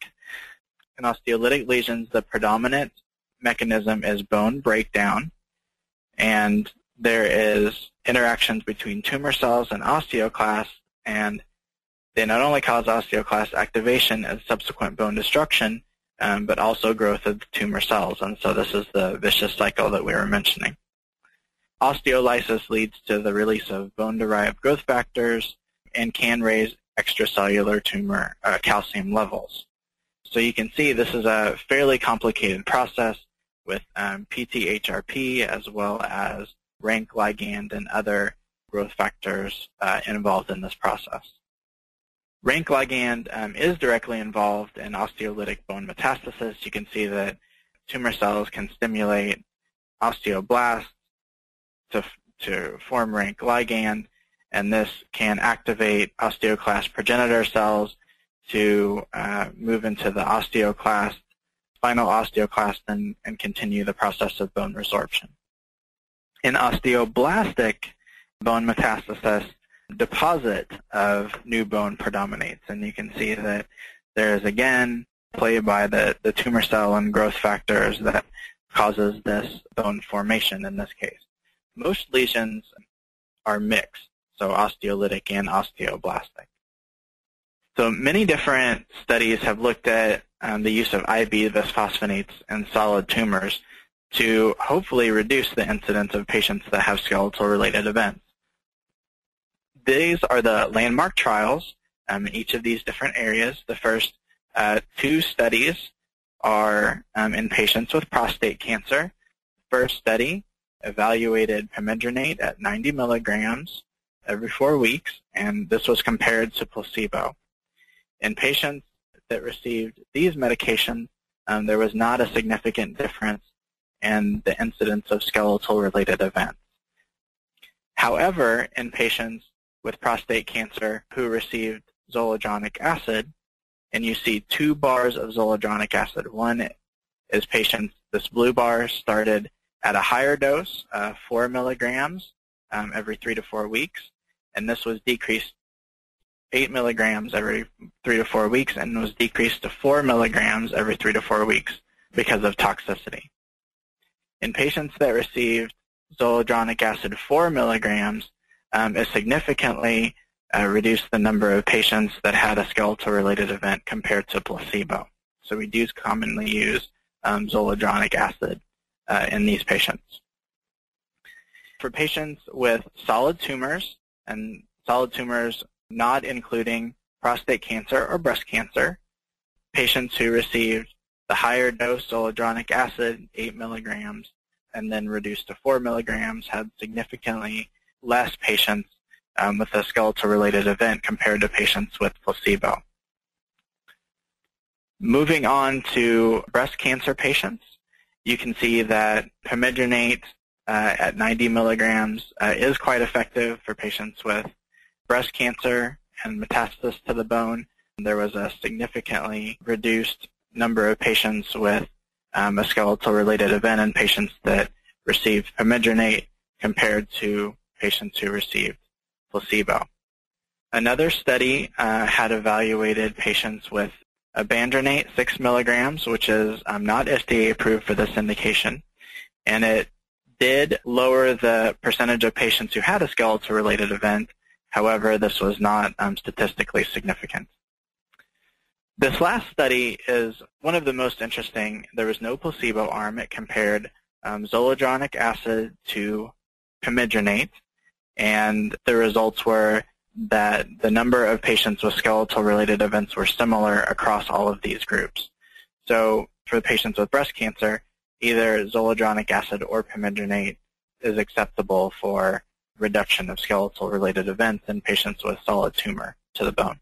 In osteolytic lesions, the predominant mechanism is bone breakdown, and there is interactions between tumor cells and osteoclasts, and they not only cause osteoclast activation and subsequent bone destruction, um, but also growth of tumor cells. And so this is the vicious cycle that we were mentioning. Osteolysis leads to the release of bone-derived growth factors and can raise extracellular tumor uh, calcium levels. So you can see this is a fairly complicated process with um, PTHRP as well as rank ligand and other growth factors uh, involved in this process. Rank ligand um, is directly involved in osteolytic bone metastasis. You can see that tumor cells can stimulate osteoblasts to, to form rank ligand, and this can activate osteoclast progenitor cells to uh, move into the osteoclast, final osteoclast, and, and continue the process of bone resorption. In osteoblastic bone metastasis, deposit of new bone predominates. And you can see that there is, again, played by the, the tumor cell and growth factors that causes this bone formation in this case. Most lesions are mixed, so osteolytic and osteoblastic. So many different studies have looked at um, the use of IV bisphosphonates in solid tumors to hopefully reduce the incidence of patients that have skeletal-related events. These are the landmark trials um, in each of these different areas. The first uh, two studies are um, in patients with prostate cancer. First study evaluated pamidronate at 90 milligrams every four weeks, and this was compared to placebo. In patients that received these medications, um, there was not a significant difference in the incidence of skeletal-related events. However, in patients with prostate cancer who received zoledronic acid, and you see two bars of zoledronic acid. One is patients, this blue bar started at a higher dose, uh, 4 milligrams um, every three to four weeks, and this was decreased 8 milligrams every three to four weeks and was decreased to 4 milligrams every three to four weeks because of toxicity. In patients that received zoledronic acid 4 milligrams, um, it significantly uh, reduced the number of patients that had a skeletal-related event compared to placebo. So we do commonly use um, zoledronic acid uh, in these patients. For patients with solid tumors, and solid tumors not including prostate cancer or breast cancer, patients who received the higher dose zoledronic acid, 8 milligrams, and then reduced to 4 milligrams, had significantly less patients um, with a skeletal-related event compared to patients with placebo. Moving on to breast cancer patients, you can see that pamidronate uh, at 90 milligrams uh, is quite effective for patients with breast cancer and metastasis to the bone. There was a significantly reduced number of patients with um, a skeletal-related event in patients that received pamidronate compared to patients who received placebo. Another study uh, had evaluated patients with ibandronate 6 milligrams, which is um, not FDA approved for this indication, and it did lower the percentage of patients who had a skeletal-related event. However, this was not um, statistically significant. This last study is one of the most interesting. There was no placebo arm. It compared um, zoledronic acid to pamidronate, and the results were that the number of patients with skeletal-related events were similar across all of these groups. So for patients with breast cancer, either zoledronic acid or pamidronate is acceptable for reduction of skeletal-related events in patients with solid tumor to the bone.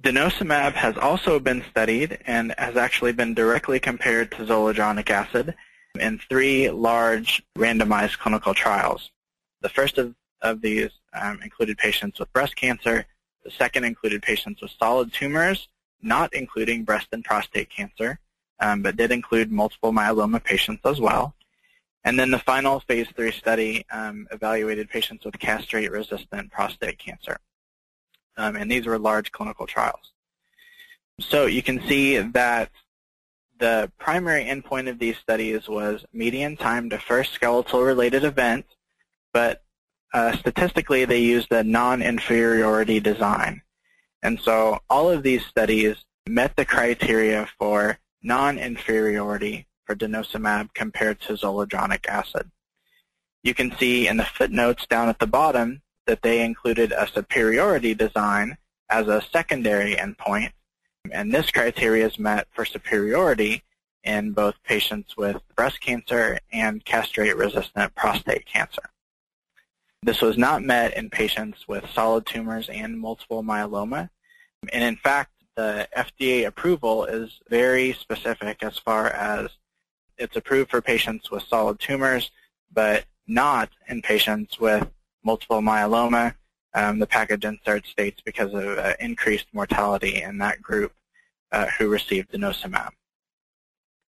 Denosumab has also been studied and has actually been directly compared to zoledronic acid in three large randomized clinical trials. The first of, of these um, included patients with breast cancer. The second included patients with solid tumors, not including breast and prostate cancer, um, but did include multiple myeloma patients as well. And then the final phase three study um, evaluated patients with castrate-resistant prostate cancer. Um, and these were large clinical trials. So you can see that the primary endpoint of these studies was median time to first skeletal-related event but uh, statistically they used a non-inferiority design. And so all of these studies met the criteria for non-inferiority for denosumab compared to zoledronic acid. You can see in the footnotes down at the bottom that they included a superiority design as a secondary endpoint, and this criteria is met for superiority in both patients with breast cancer and castrate-resistant prostate cancer. This was not met in patients with solid tumors and multiple myeloma. And in fact, the FDA approval is very specific as far as it's approved for patients with solid tumors, but not in patients with multiple myeloma. Um, the package insert states because of uh, increased mortality in that group uh, who received denosumab.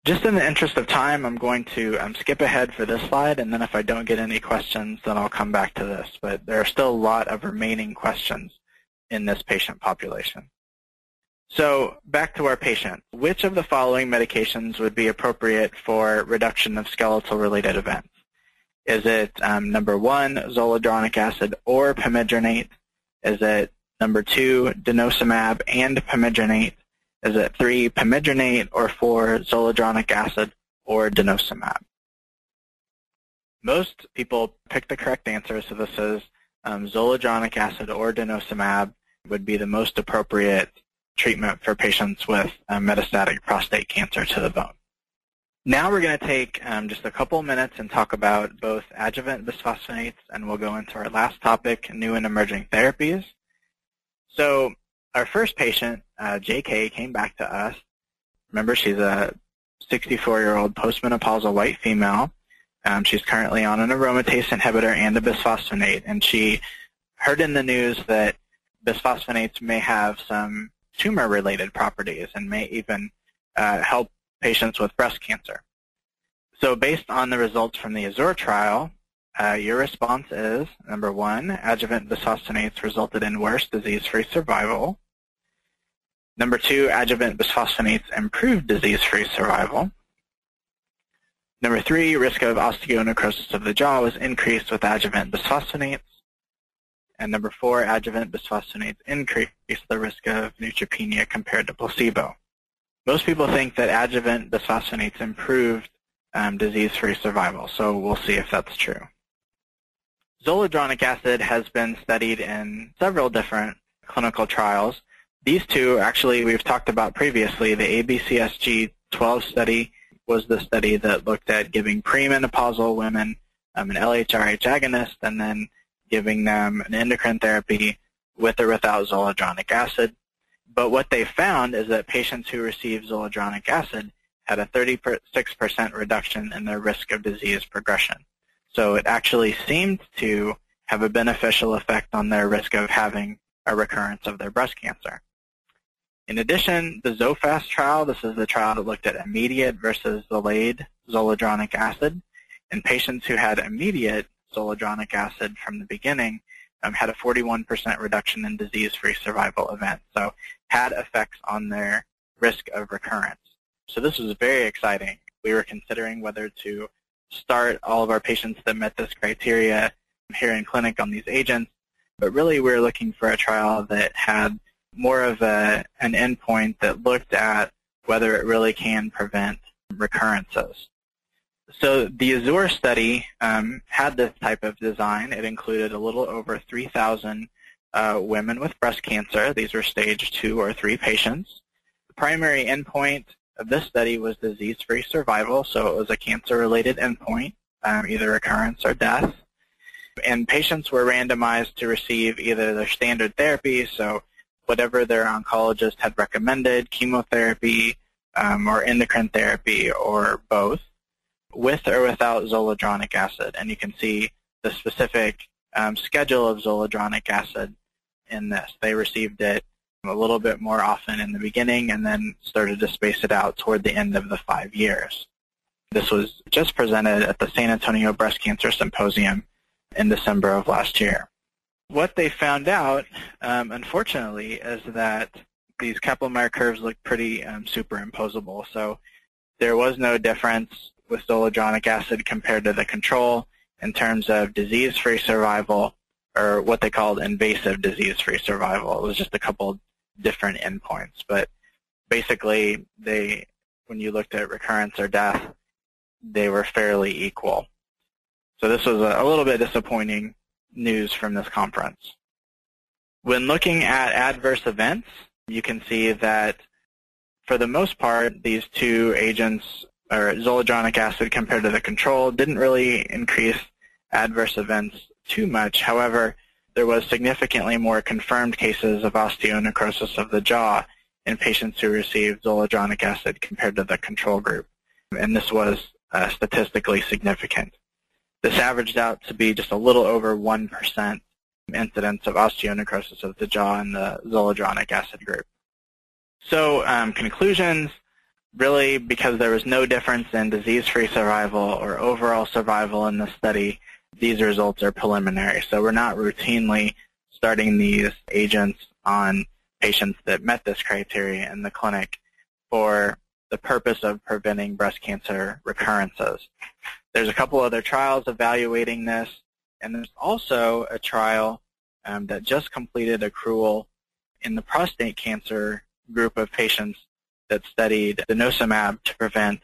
Just in the interest of time, I'm going to um, skip ahead for this slide, and then if I don't get any questions, then I'll come back to this. But there are still a lot of remaining questions in this patient population. So back to our patient. Which of the following medications would be appropriate for reduction of skeletal-related events? Is it um, number one, zoledronic acid or pamidronate? Is it number two, denosumab and pamidronate? Is it three, pamidronate, or four, zoledronic acid or denosumab. Most people pick the correct answer, so this is um, zoledronic acid or denosumab would be the most appropriate treatment for patients with uh, metastatic prostate cancer to the bone. Now we're going to take um, just a couple minutes and talk about both adjuvant bisphosphonates, and we'll go into our last topic, new and emerging therapies. So our first patient, uh, JK, came back to us. Remember, she's a 64-year-old postmenopausal white female. Um, she's currently on an aromatase inhibitor and a bisphosphonate, and she heard in the news that bisphosphonates may have some tumor-related properties and may even uh, help patients with breast cancer. So based on the results from the AZURE trial, uh, your response is, number one, adjuvant bisphosphonates resulted in worse disease-free survival. Number two, adjuvant bisphosphonates improved disease-free survival. Number three, risk of osteonecrosis of the jaw was increased with adjuvant bisphosphonates. And number four, adjuvant bisphosphonates increased the risk of neutropenia compared to placebo. Most people think that adjuvant bisphosphonates improved um, disease-free survival, so we'll see if that's true. Zoledronic acid has been studied in several different clinical trials. These two, actually, we've talked about previously. The ABCSG-12 study was the study that looked at giving premenopausal women um, an LHRH agonist and then giving them an endocrine therapy with or without zoledronic acid. But what they found is that patients who received zoledronic acid had a 36% reduction in their risk of disease progression. So it actually seemed to have a beneficial effect on their risk of having a recurrence of their breast cancer. In addition, the ZOFAST trial, this is the trial that looked at immediate versus delayed zoledronic acid. In patients who had immediate zoledronic acid from the beginning um, had a 41% reduction in disease-free survival events, so had effects on their risk of recurrence. So this was very exciting. We were considering whether to start all of our patients that met this criteria here in clinic on these agents, but really we're looking for a trial that had more of a, an endpoint that looked at whether it really can prevent recurrences. So the AZURE study um, had this type of design. It included a little over 3,000 uh, women with breast cancer. These were stage two or three patients. The primary endpoint of this study was disease-free survival, so it was a cancer-related endpoint, um, either recurrence or death. And patients were randomized to receive either their standard therapy, so whatever their oncologist had recommended, chemotherapy, um, or endocrine therapy, or both with or without zoledronic acid. And you can see the specific um, schedule of zoledronic acid in this. They received it a little bit more often in the beginning and then started to space it out toward the end of the five years. This was just presented at the San Antonio Breast Cancer Symposium in December of last year. What they found out, um, unfortunately, is that these Kaplan-Meier curves look pretty um, superimposable. So there was no difference with zoledronic acid compared to the control in terms of disease-free survival or what they called invasive disease-free survival. It was just a couple different endpoints, but basically they, when you looked at recurrence or death, they were fairly equal. So this was a, a little bit disappointing news from this conference. When looking at adverse events, you can see that for the most part, these two agents or zoledronic acid compared to the control didn't really increase adverse events too much. However, there was significantly more confirmed cases of osteonecrosis of the jaw in patients who received zoledronic acid compared to the control group. And this was uh, statistically significant. This averaged out to be just a little over 1% incidence of osteonecrosis of the jaw in the zoledronic acid group. So um, conclusions, really because there was no difference in disease-free survival or overall survival in the study, these results are preliminary. So we're not routinely starting these agents on patients that met this criteria in the clinic for the purpose of preventing breast cancer recurrences. There's a couple other trials evaluating this, and there's also a trial um, that just completed accrual in the prostate cancer group of patients that studied the denosumab to prevent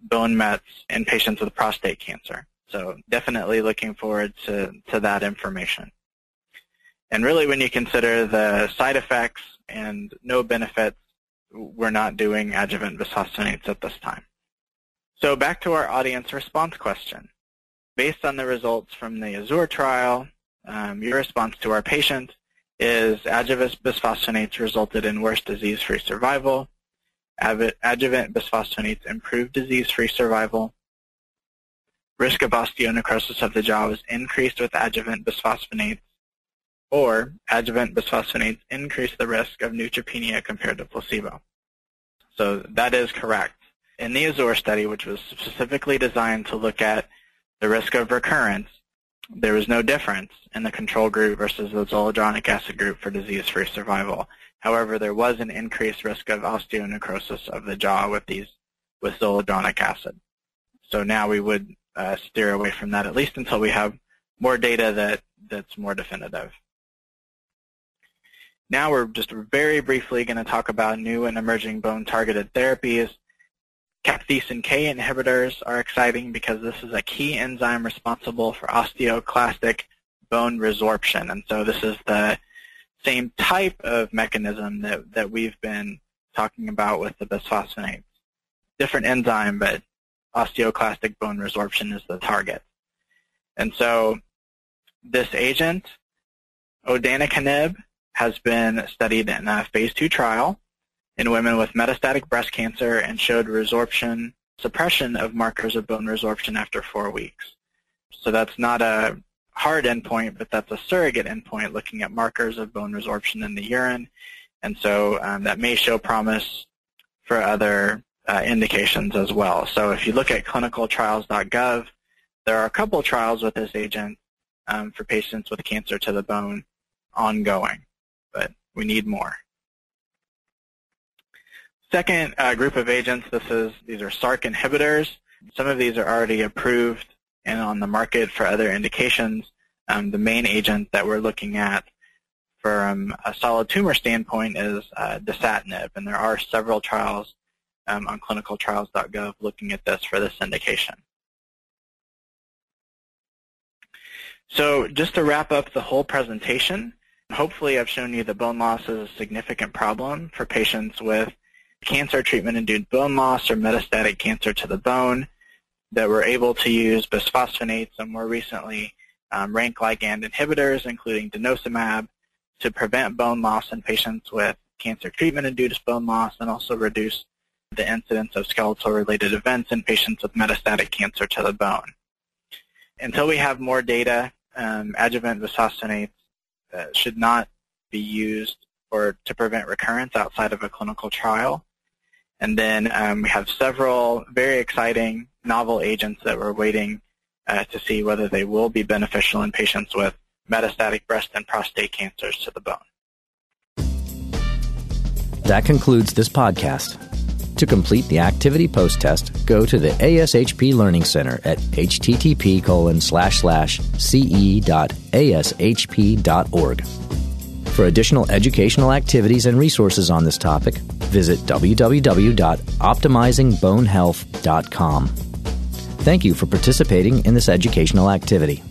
bone mets in patients with prostate cancer. So definitely looking forward to, to that information. And really when you consider the side effects and no benefits, we're not doing adjuvant bisphosphonates at this time. So back to our audience response question. Based on the results from the AZURE trial, um, your response to our patient is adjuvant bisphosphonates resulted in worse disease-free survival. Adjuvant bisphosphonates improved disease-free survival. Risk of osteonecrosis of the jaw was increased with adjuvant bisphosphonates, or adjuvant bisphosphonates increase the risk of neutropenia compared to placebo. So that is correct. In the AZURE study, which was specifically designed to look at the risk of recurrence, there was no difference in the control group versus the zoledronic acid group for disease-free survival. However, there was an increased risk of osteonecrosis of the jaw with these with zoledronic acid. So now we would uh, steer away from that at least until we have more data that that's more definitive. Now we're just very briefly going to talk about new and emerging bone-targeted therapies Cathepsin K inhibitors are exciting because this is a key enzyme responsible for osteoclastic bone resorption. And so this is the same type of mechanism that, that we've been talking about with the bisphosphonates. Different enzyme, but osteoclastic bone resorption is the target. And so this agent, odanacatib, has been studied in a phase two trial in women with metastatic breast cancer and showed resorption suppression of markers of bone resorption after four weeks. So that's not a hard endpoint, but that's a surrogate endpoint looking at markers of bone resorption in the urine. And so um, that may show promise for other uh, indications as well. So if you look at clinicaltrials.gov, there are a couple of trials with this agent um, for patients with cancer to the bone ongoing, but we need more. Second uh, group of agents, this is these are SRC inhibitors. Some of these are already approved and on the market for other indications. Um, the main agent that we're looking at from a solid tumor standpoint is uh, dasatinib, and there are several trials um, on clinicaltrials.gov looking at this for this indication. So just to wrap up the whole presentation, hopefully I've shown you that bone loss is a significant problem for patients with cancer treatment-induced bone loss or metastatic cancer to the bone that we're able to use bisphosphonates and more recently um, rank ligand inhibitors, including denosumab, to prevent bone loss in patients with cancer treatment-induced bone loss and also reduce the incidence of skeletal-related events in patients with metastatic cancer to the bone. Until we have more data, um, adjuvant bisphosphonates uh, should not be used for to prevent recurrence outside of a clinical trial. And then um, we have several very exciting novel agents that we're waiting uh, to see whether they will be beneficial in patients with metastatic breast and prostate cancers to the bone. That concludes this podcast. To complete the activity post test, go to the ASHP Learning Center at http colon slash slash ce.ashp.org. For additional educational activities and resources on this topic, visit www.optimizingbonehealth.com. Thank you for participating in this educational activity.